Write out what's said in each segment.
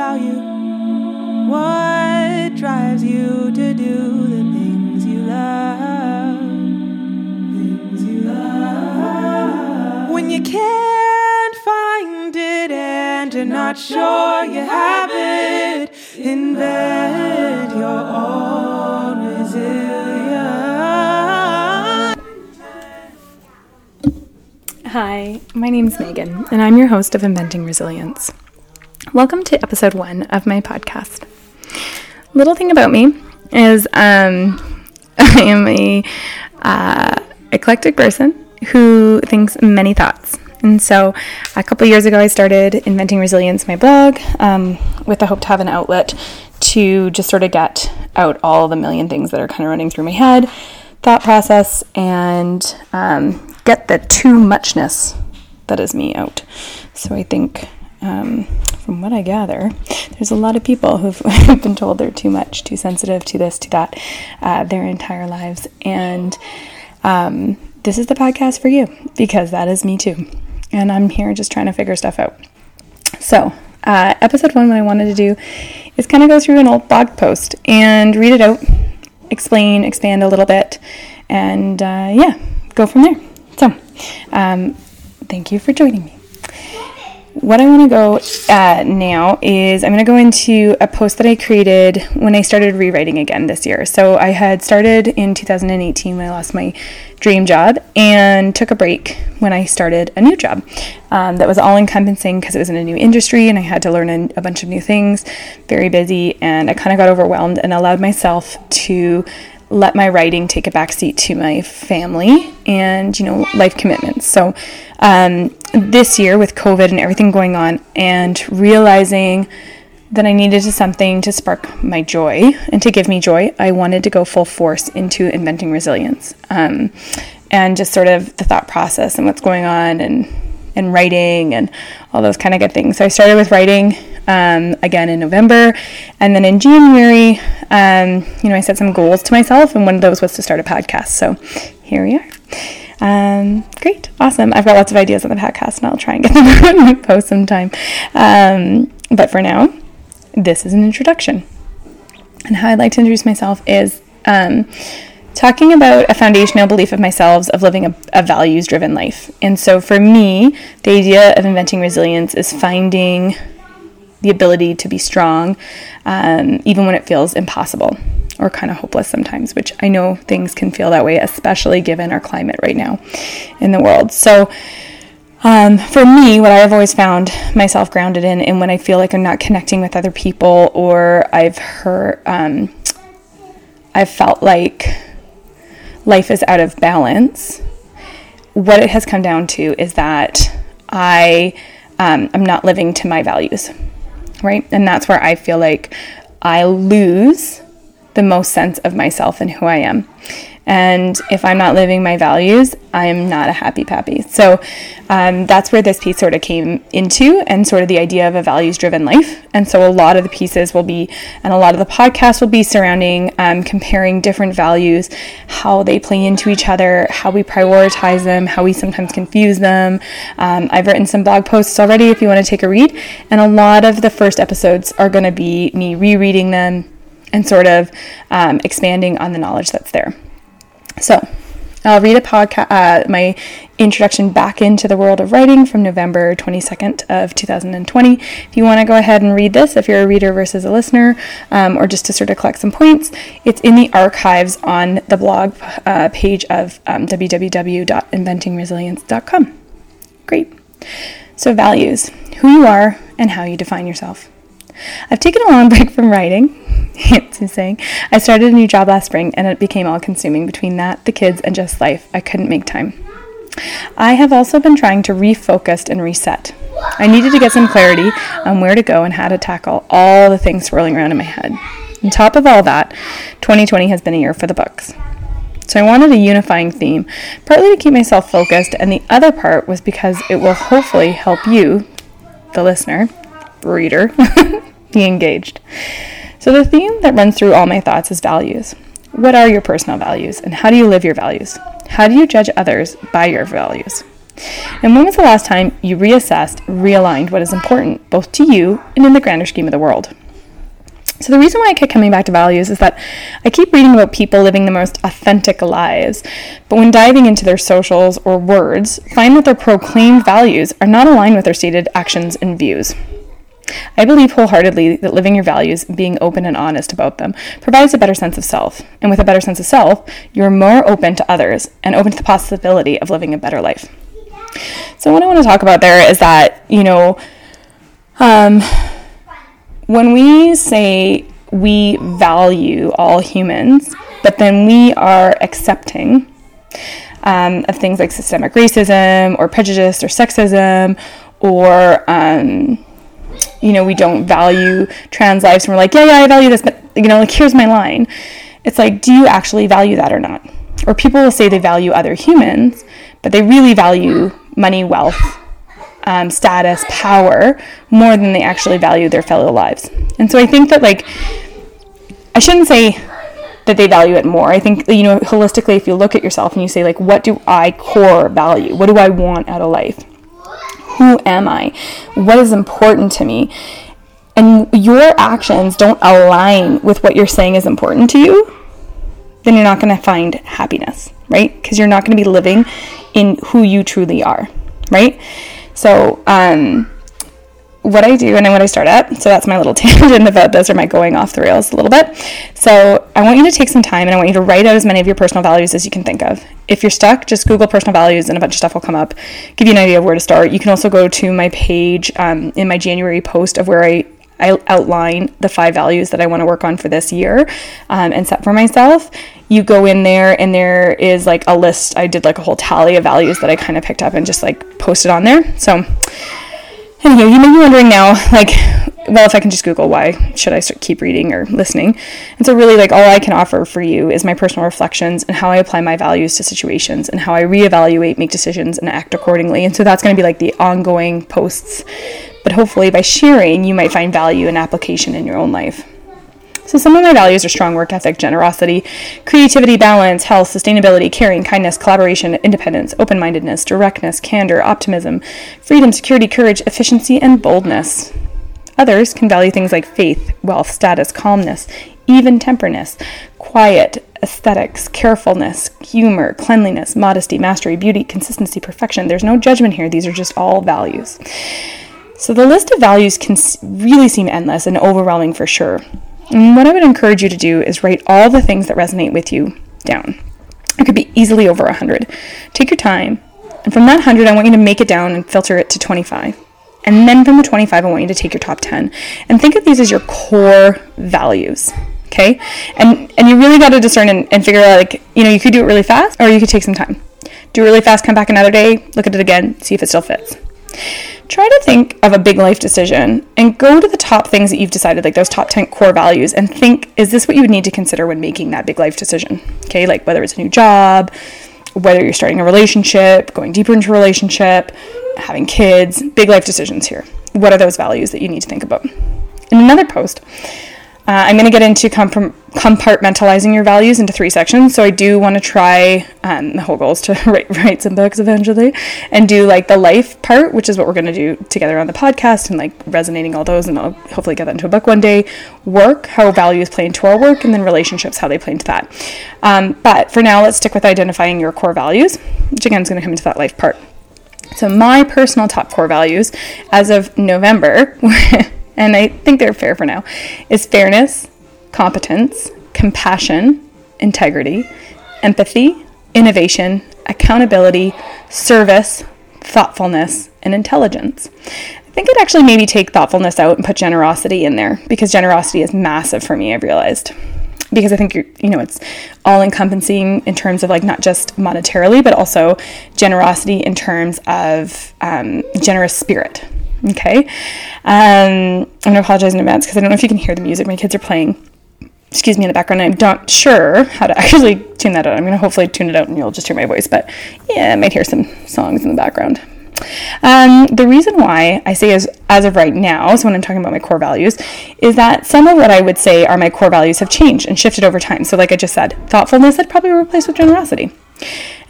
value? What drives you to do the things you love? Things you love. When you can't find it and you're not sure you have it, invent your own resilience. Hi, my name's Megan, and I'm your host of Inventing Resilience. Welcome to episode one of my podcast. Little thing about me is um, I am a uh, eclectic person who thinks many thoughts. And so, a couple years ago, I started Inventing Resilience, my blog, um, with the hope to have an outlet to just sort of get out all the million things that are kind of running through my head, thought process, and um, get the too muchness that is me out. So, I think um, from what I gather, there's a lot of people who've been told they're too much, too sensitive to this, to that, uh, their entire lives. And um, this is the podcast for you because that is me too. And I'm here just trying to figure stuff out. So, uh, episode one, what I wanted to do is kind of go through an old blog post and read it out, explain, expand a little bit, and uh, yeah, go from there. So, um, thank you for joining me what I want to go at now is I'm going to go into a post that I created when I started rewriting again this year. So I had started in 2018 when I lost my dream job and took a break when I started a new job um, that was all encompassing because it was in a new industry and I had to learn a, a bunch of new things, very busy, and I kind of got overwhelmed and allowed myself to let my writing take a backseat to my family and you know life commitments. So um, this year with covid and everything going on and realizing that i needed something to spark my joy and to give me joy i wanted to go full force into inventing resilience um, and just sort of the thought process and what's going on and and writing and all those kind of good things so i started with writing um, again in November. And then in January, um, you know, I set some goals to myself, and one of those was to start a podcast. So here we are. Um, great, awesome. I've got lots of ideas on the podcast, and I'll try and get them on my post sometime. Um, but for now, this is an introduction. And how I'd like to introduce myself is um, talking about a foundational belief of myself of living a, a values driven life. And so for me, the idea of inventing resilience is finding the ability to be strong, um, even when it feels impossible or kind of hopeless sometimes, which I know things can feel that way, especially given our climate right now in the world. So, um, for me, what I've always found myself grounded in, and when I feel like I'm not connecting with other people, or I've heard, um, I've felt like life is out of balance, what it has come down to is that I um, am not living to my values right? And that's where I feel like I lose the most sense of myself and who I am. And if I'm not living my values, I'm not a happy pappy. So um, that's where this piece sort of came into, and sort of the idea of a values driven life. And so a lot of the pieces will be, and a lot of the podcast will be surrounding um, comparing different values, how they play into each other, how we prioritize them, how we sometimes confuse them. Um, I've written some blog posts already if you want to take a read. And a lot of the first episodes are going to be me rereading them and sort of um, expanding on the knowledge that's there. So, I'll read a podcast, uh, my introduction back into the world of writing from November 22nd of 2020. If you want to go ahead and read this, if you're a reader versus a listener, um, or just to sort of collect some points, it's in the archives on the blog uh, page of um, www.inventingresilience.com. Great. So, values who you are and how you define yourself. I've taken a long break from writing. It's saying I started a new job last spring and it became all consuming between that, the kids, and just life. I couldn't make time. I have also been trying to refocus and reset. I needed to get some clarity on where to go and how to tackle all the things swirling around in my head. On top of all that, 2020 has been a year for the books. So I wanted a unifying theme, partly to keep myself focused, and the other part was because it will hopefully help you, the listener, reader, be engaged. So, the theme that runs through all my thoughts is values. What are your personal values, and how do you live your values? How do you judge others by your values? And when was the last time you reassessed, realigned what is important, both to you and in the grander scheme of the world? So, the reason why I keep coming back to values is that I keep reading about people living the most authentic lives, but when diving into their socials or words, find that their proclaimed values are not aligned with their stated actions and views. I believe wholeheartedly that living your values, being open and honest about them, provides a better sense of self. And with a better sense of self, you're more open to others and open to the possibility of living a better life. So, what I want to talk about there is that, you know, um, when we say we value all humans, but then we are accepting um, of things like systemic racism or prejudice or sexism or, um, you know, we don't value trans lives and we're like, yeah, yeah, I value this, but, you know, like, here's my line. It's like, do you actually value that or not? Or people will say they value other humans, but they really value money, wealth, um, status, power more than they actually value their fellow lives. And so I think that, like, I shouldn't say that they value it more. I think, you know, holistically, if you look at yourself and you say, like, what do I core value? What do I want out of life? Who am I? What is important to me? And your actions don't align with what you're saying is important to you, then you're not going to find happiness, right? Because you're not going to be living in who you truly are, right? So, um, what I do and what I start at, so that's my little tangent about this or my going off the rails a little bit. So, I want you to take some time and I want you to write out as many of your personal values as you can think of. If you're stuck, just Google personal values and a bunch of stuff will come up, give you an idea of where to start. You can also go to my page um, in my January post of where I I outline the five values that I want to work on for this year um, and set for myself. You go in there, and there is like a list. I did like a whole tally of values that I kind of picked up and just like posted on there. So, anyway, you may be wondering now, like, well, if I can just Google why should I keep reading or listening? And so, really, like, all I can offer for you is my personal reflections and how I apply my values to situations and how I reevaluate, make decisions, and act accordingly. And so, that's going to be like the ongoing posts but hopefully by sharing, you might find value and application in your own life. So, some of my values are strong work ethic, generosity, creativity, balance, health, sustainability, caring, kindness, collaboration, independence, open mindedness, directness, candor, optimism, freedom, security, courage, efficiency, and boldness. Others can value things like faith, wealth, status, calmness, even temperness, quiet, aesthetics, carefulness, humor, cleanliness, modesty, mastery, beauty, consistency, perfection. There's no judgment here, these are just all values. So the list of values can really seem endless and overwhelming for sure. And what I would encourage you to do is write all the things that resonate with you down. It could be easily over 100. Take your time, and from that 100, I want you to make it down and filter it to 25. And then from the 25, I want you to take your top 10 and think of these as your core values. Okay? And and you really got to discern and, and figure out like, you know, you could do it really fast or you could take some time. Do it really fast, come back another day, look at it again, see if it still fits try to think of a big life decision and go to the top things that you've decided, like those top 10 core values, and think, is this what you would need to consider when making that big life decision? Okay, like whether it's a new job, whether you're starting a relationship, going deeper into a relationship, having kids, big life decisions here. What are those values that you need to think about? In another post, uh, I'm going to get into compartmentalizing your values into three sections. So I do want to try, um, the whole goal is to write, write some books eventually and do like the life part, which is what we're going to do together on the podcast and like resonating all those. And I'll hopefully get that into a book one day. Work, how values play into our work, and then relationships, how they play into that. Um, but for now, let's stick with identifying your core values, which again is going to come into that life part. So, my personal top core values as of November and I think they're fair for now, is fairness, competence, compassion, integrity, empathy, innovation, accountability, service, thoughtfulness, and intelligence. I think I'd actually maybe take thoughtfulness out and put generosity in there because generosity is massive for me, I've realized. Because I think you're, you know, it's all encompassing in terms of like not just monetarily, but also generosity in terms of um, generous spirit, Okay. Um, I'm going to apologize in advance because I don't know if you can hear the music. My kids are playing, excuse me, in the background. I'm not sure how to actually tune that out. I'm going to hopefully tune it out and you'll just hear my voice. But yeah, I might hear some songs in the background. Um, the reason why I say as, as of right now, so when I'm talking about my core values, is that some of what I would say are my core values have changed and shifted over time. So, like I just said, thoughtfulness I'd probably replace with generosity.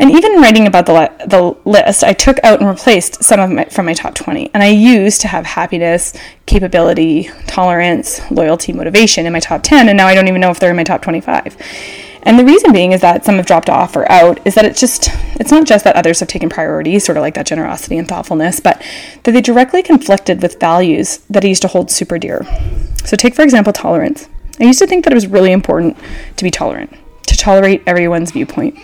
And even writing about the, the list, I took out and replaced some of my from my top 20. And I used to have happiness, capability, tolerance, loyalty, motivation in my top 10. And now I don't even know if they're in my top 25. And the reason being is that some have dropped off or out is that it's just, it's not just that others have taken priority, sort of like that generosity and thoughtfulness, but that they directly conflicted with values that I used to hold super dear. So, take for example, tolerance. I used to think that it was really important to be tolerant, to tolerate everyone's viewpoint.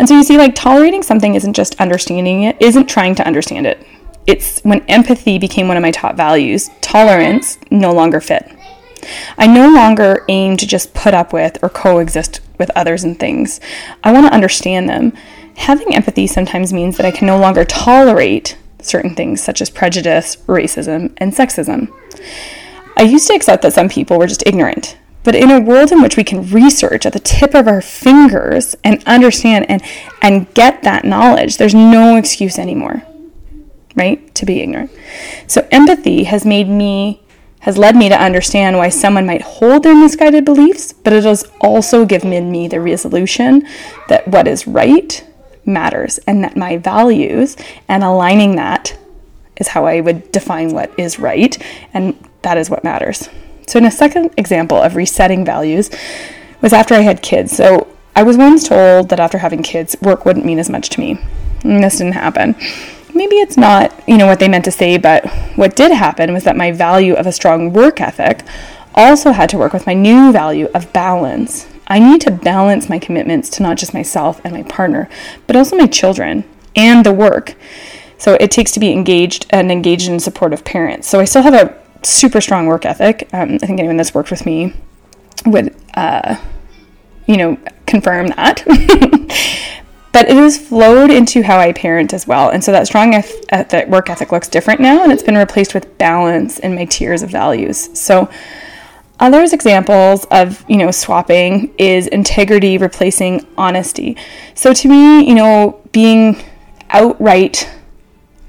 And so you see, like, tolerating something isn't just understanding it, isn't trying to understand it. It's when empathy became one of my top values, tolerance no longer fit. I no longer aim to just put up with or coexist with others and things. I want to understand them. Having empathy sometimes means that I can no longer tolerate certain things such as prejudice, racism, and sexism. I used to accept that some people were just ignorant. But in a world in which we can research at the tip of our fingers and understand and, and get that knowledge, there's no excuse anymore, right, to be ignorant. So empathy has made me has led me to understand why someone might hold their misguided beliefs, but it has also given me the resolution that what is right matters and that my values and aligning that is how I would define what is right and that is what matters. So, in a second example of resetting values was after I had kids. So, I was once told that after having kids, work wouldn't mean as much to me. And this didn't happen maybe it's not, you know, what they meant to say, but what did happen was that my value of a strong work ethic also had to work with my new value of balance. I need to balance my commitments to not just myself and my partner, but also my children and the work. So it takes to be engaged and engaged and supportive parents. So I still have a super strong work ethic. Um, I think anyone that's worked with me would, uh, you know, confirm that. but it has flowed into how I parent as well. And so that strong ethic, work ethic looks different now, and it's been replaced with balance in my tiers of values. So others examples of you know swapping is integrity replacing honesty. So to me, you know, being outright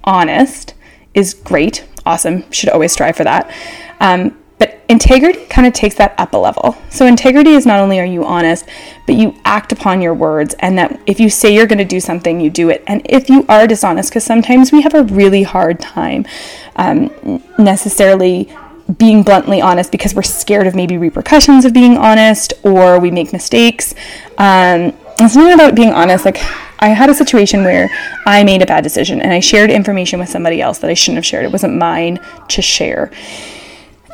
honest is great, awesome. Should always strive for that. Um, but integrity kind of takes that up a level. So, integrity is not only are you honest, but you act upon your words, and that if you say you're going to do something, you do it. And if you are dishonest, because sometimes we have a really hard time um, necessarily being bluntly honest because we're scared of maybe repercussions of being honest or we make mistakes. Um, it's not about being honest. Like, I had a situation where I made a bad decision and I shared information with somebody else that I shouldn't have shared. It wasn't mine to share.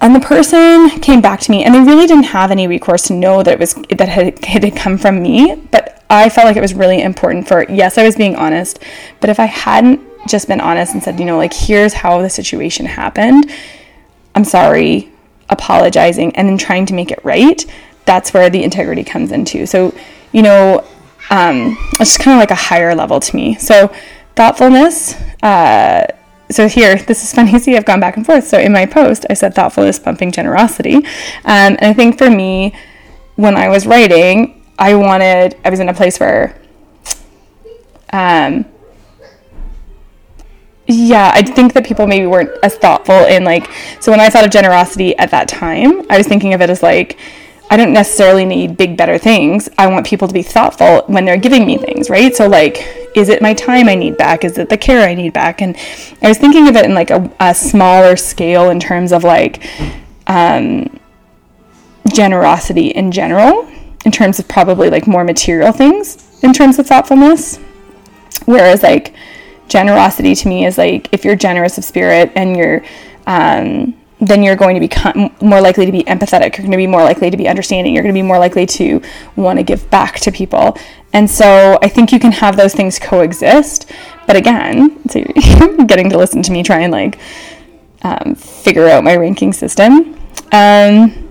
And the person came back to me, and they really didn't have any recourse to know that it was that had, it had come from me. But I felt like it was really important for yes, I was being honest, but if I hadn't just been honest and said, you know, like here's how the situation happened, I'm sorry, apologizing, and then trying to make it right. That's where the integrity comes into. So, you know, um, it's just kind of like a higher level to me. So, thoughtfulness. Uh, so here, this is funny. See, I've gone back and forth. So in my post, I said thoughtfulness pumping generosity, um, and I think for me, when I was writing, I wanted. I was in a place where, um, yeah, I think that people maybe weren't as thoughtful in like. So when I thought of generosity at that time, I was thinking of it as like I don't necessarily need big, better things. I want people to be thoughtful when they're giving me things, right? So, like, is it my time I need back? Is it the care I need back? And I was thinking of it in like a, a smaller scale in terms of like um, generosity in general, in terms of probably like more material things, in terms of thoughtfulness. Whereas, like, generosity to me is like if you're generous of spirit and you're, um, then you're going to become more likely to be empathetic. You're going to be more likely to be understanding. You're going to be more likely to want to give back to people. And so I think you can have those things coexist. But again, so getting to listen to me try and like um, figure out my ranking system. Um,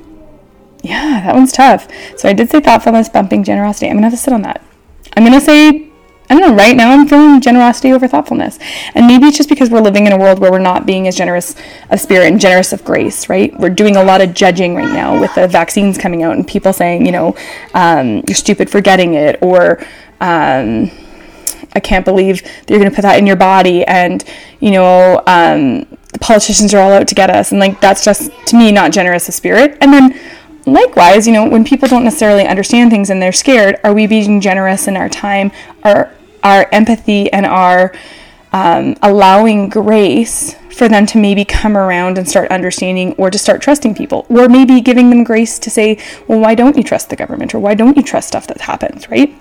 yeah, that one's tough. So I did say thoughtfulness, bumping generosity. I'm going to have to sit on that. I'm going to say I don't know, right now I'm feeling generosity over thoughtfulness. And maybe it's just because we're living in a world where we're not being as generous of spirit and generous of grace, right? We're doing a lot of judging right now with the vaccines coming out and people saying, you know, um, you're stupid for getting it, or um, I can't believe that you're going to put that in your body, and, you know, um, the politicians are all out to get us. And like, that's just, to me, not generous of spirit. And then likewise, you know, when people don't necessarily understand things and they're scared, are we being generous in our time, our our empathy, and our um, allowing grace for them to maybe come around and start understanding or to start trusting people, or maybe giving them grace to say, well, why don't you trust the government, or why don't you trust stuff that happens, right?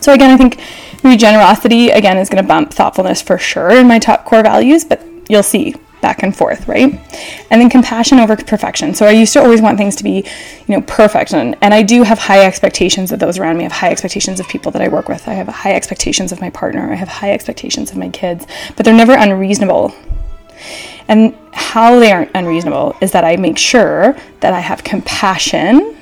So again, I think maybe generosity again is going to bump thoughtfulness for sure in my top core values, but you'll see back and forth, right? And then compassion over perfection. So I used to always want things to be, you know, perfect. And, and I do have high expectations of those around me. I have high expectations of people that I work with. I have high expectations of my partner. I have high expectations of my kids, but they're never unreasonable. And how they aren't unreasonable is that I make sure that I have compassion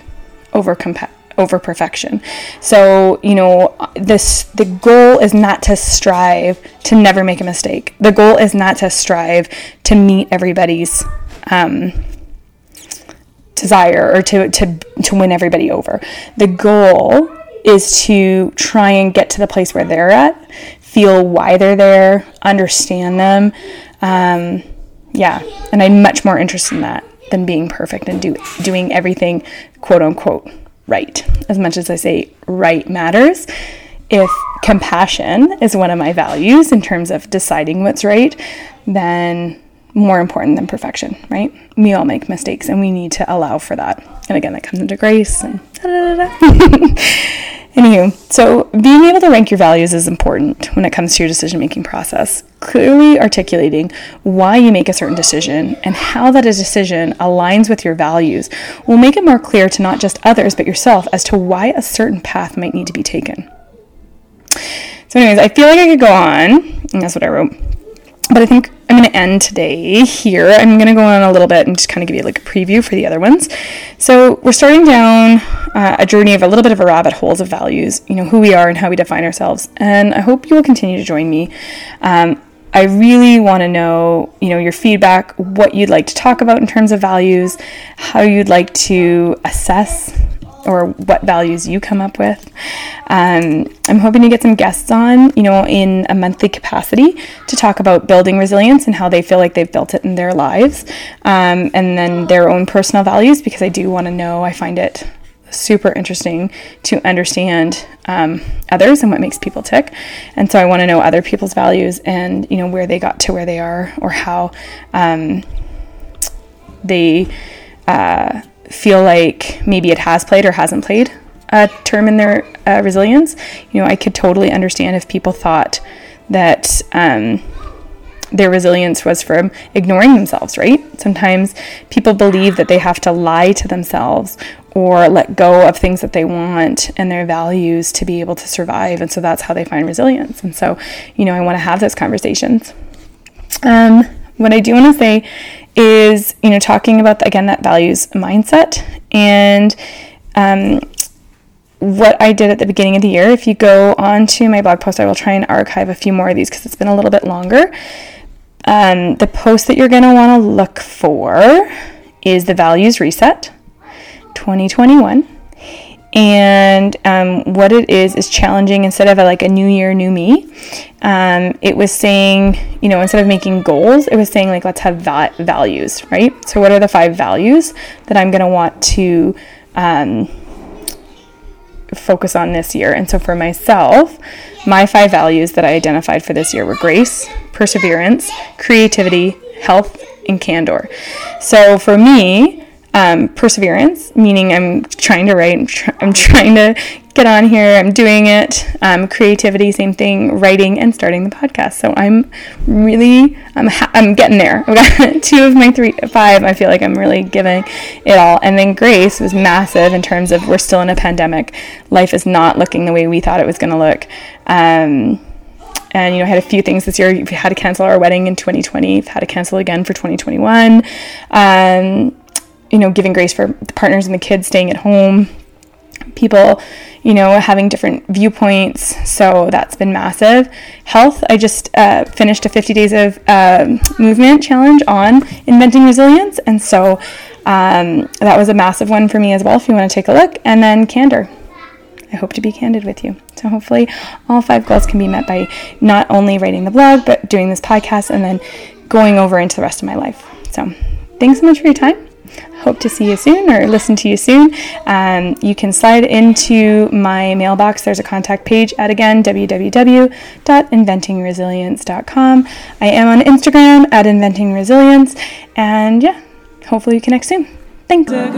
over compassion over perfection. So, you know, this the goal is not to strive to never make a mistake. The goal is not to strive to meet everybody's um, desire or to, to to win everybody over. The goal is to try and get to the place where they're at, feel why they're there, understand them. Um, yeah, and I'm much more interested in that than being perfect and do, doing everything quote unquote right. As much as I say right matters, if compassion is one of my values in terms of deciding what's right, then more important than perfection, right? We all make mistakes and we need to allow for that. And again, that comes into grace and da da da. Anywho, so being able to rank your values is important when it comes to your decision making process. Clearly articulating why you make a certain decision and how that decision aligns with your values will make it more clear to not just others but yourself as to why a certain path might need to be taken. So, anyways, I feel like I could go on, and that's what I wrote. But I think I'm going to end today here. I'm going to go on a little bit and just kind of give you like a preview for the other ones. So we're starting down uh, a journey of a little bit of a rabbit holes of values, you know, who we are and how we define ourselves. And I hope you will continue to join me. Um, I really want to know, you know, your feedback, what you'd like to talk about in terms of values, how you'd like to assess or what values you come up with. Um, I'm hoping to get some guests on, you know, in a monthly capacity to talk about building resilience and how they feel like they've built it in their lives, um, and then their own personal values because I do want to know. I find it super interesting to understand um, others and what makes people tick, and so I want to know other people's values and you know where they got to where they are or how um, they. Uh, feel like maybe it has played or hasn't played a term in their uh, resilience. You know, I could totally understand if people thought that um, their resilience was from ignoring themselves, right? Sometimes people believe that they have to lie to themselves or let go of things that they want and their values to be able to survive. And so that's how they find resilience. And so, you know, I want to have those conversations. Um, what I do want to say is, you know, talking about, again, that values mindset and um, what I did at the beginning of the year. If you go on to my blog post, I will try and archive a few more of these because it's been a little bit longer. Um, the post that you're going to want to look for is the values reset 2021 and um, what it is is challenging instead of a, like a new year new me um, it was saying you know instead of making goals it was saying like let's have va- values right? So what are the five values that i'm going to want to um, focus on this year? And so for myself my five values that i identified for this year were grace perseverance creativity health and candor. So for me um, perseverance, meaning I'm trying to write, I'm, tr- I'm, trying to get on here, I'm doing it. Um, creativity, same thing, writing and starting the podcast. So I'm really, I'm, ha- I'm getting there. Two of my three, five. I feel like I'm really giving it all. And then grace was massive in terms of we're still in a pandemic. Life is not looking the way we thought it was going to look. Um, and you know, I had a few things this year. We had to cancel our wedding in 2020. We've Had to cancel again for 2021. Um, you know, giving grace for the partners and the kids staying at home, people, you know, having different viewpoints. So that's been massive. Health, I just uh, finished a 50 days of uh, movement challenge on inventing resilience. And so um, that was a massive one for me as well, if you want to take a look. And then candor. I hope to be candid with you. So hopefully, all five goals can be met by not only writing the blog, but doing this podcast and then going over into the rest of my life. So, thanks so much for your time hope to see you soon or listen to you soon. Um, you can slide into my mailbox. There's a contact page at again www.inventingresilience.com. I am on Instagram at inventingresilience, and yeah, hopefully you connect soon. Thanks. Oh,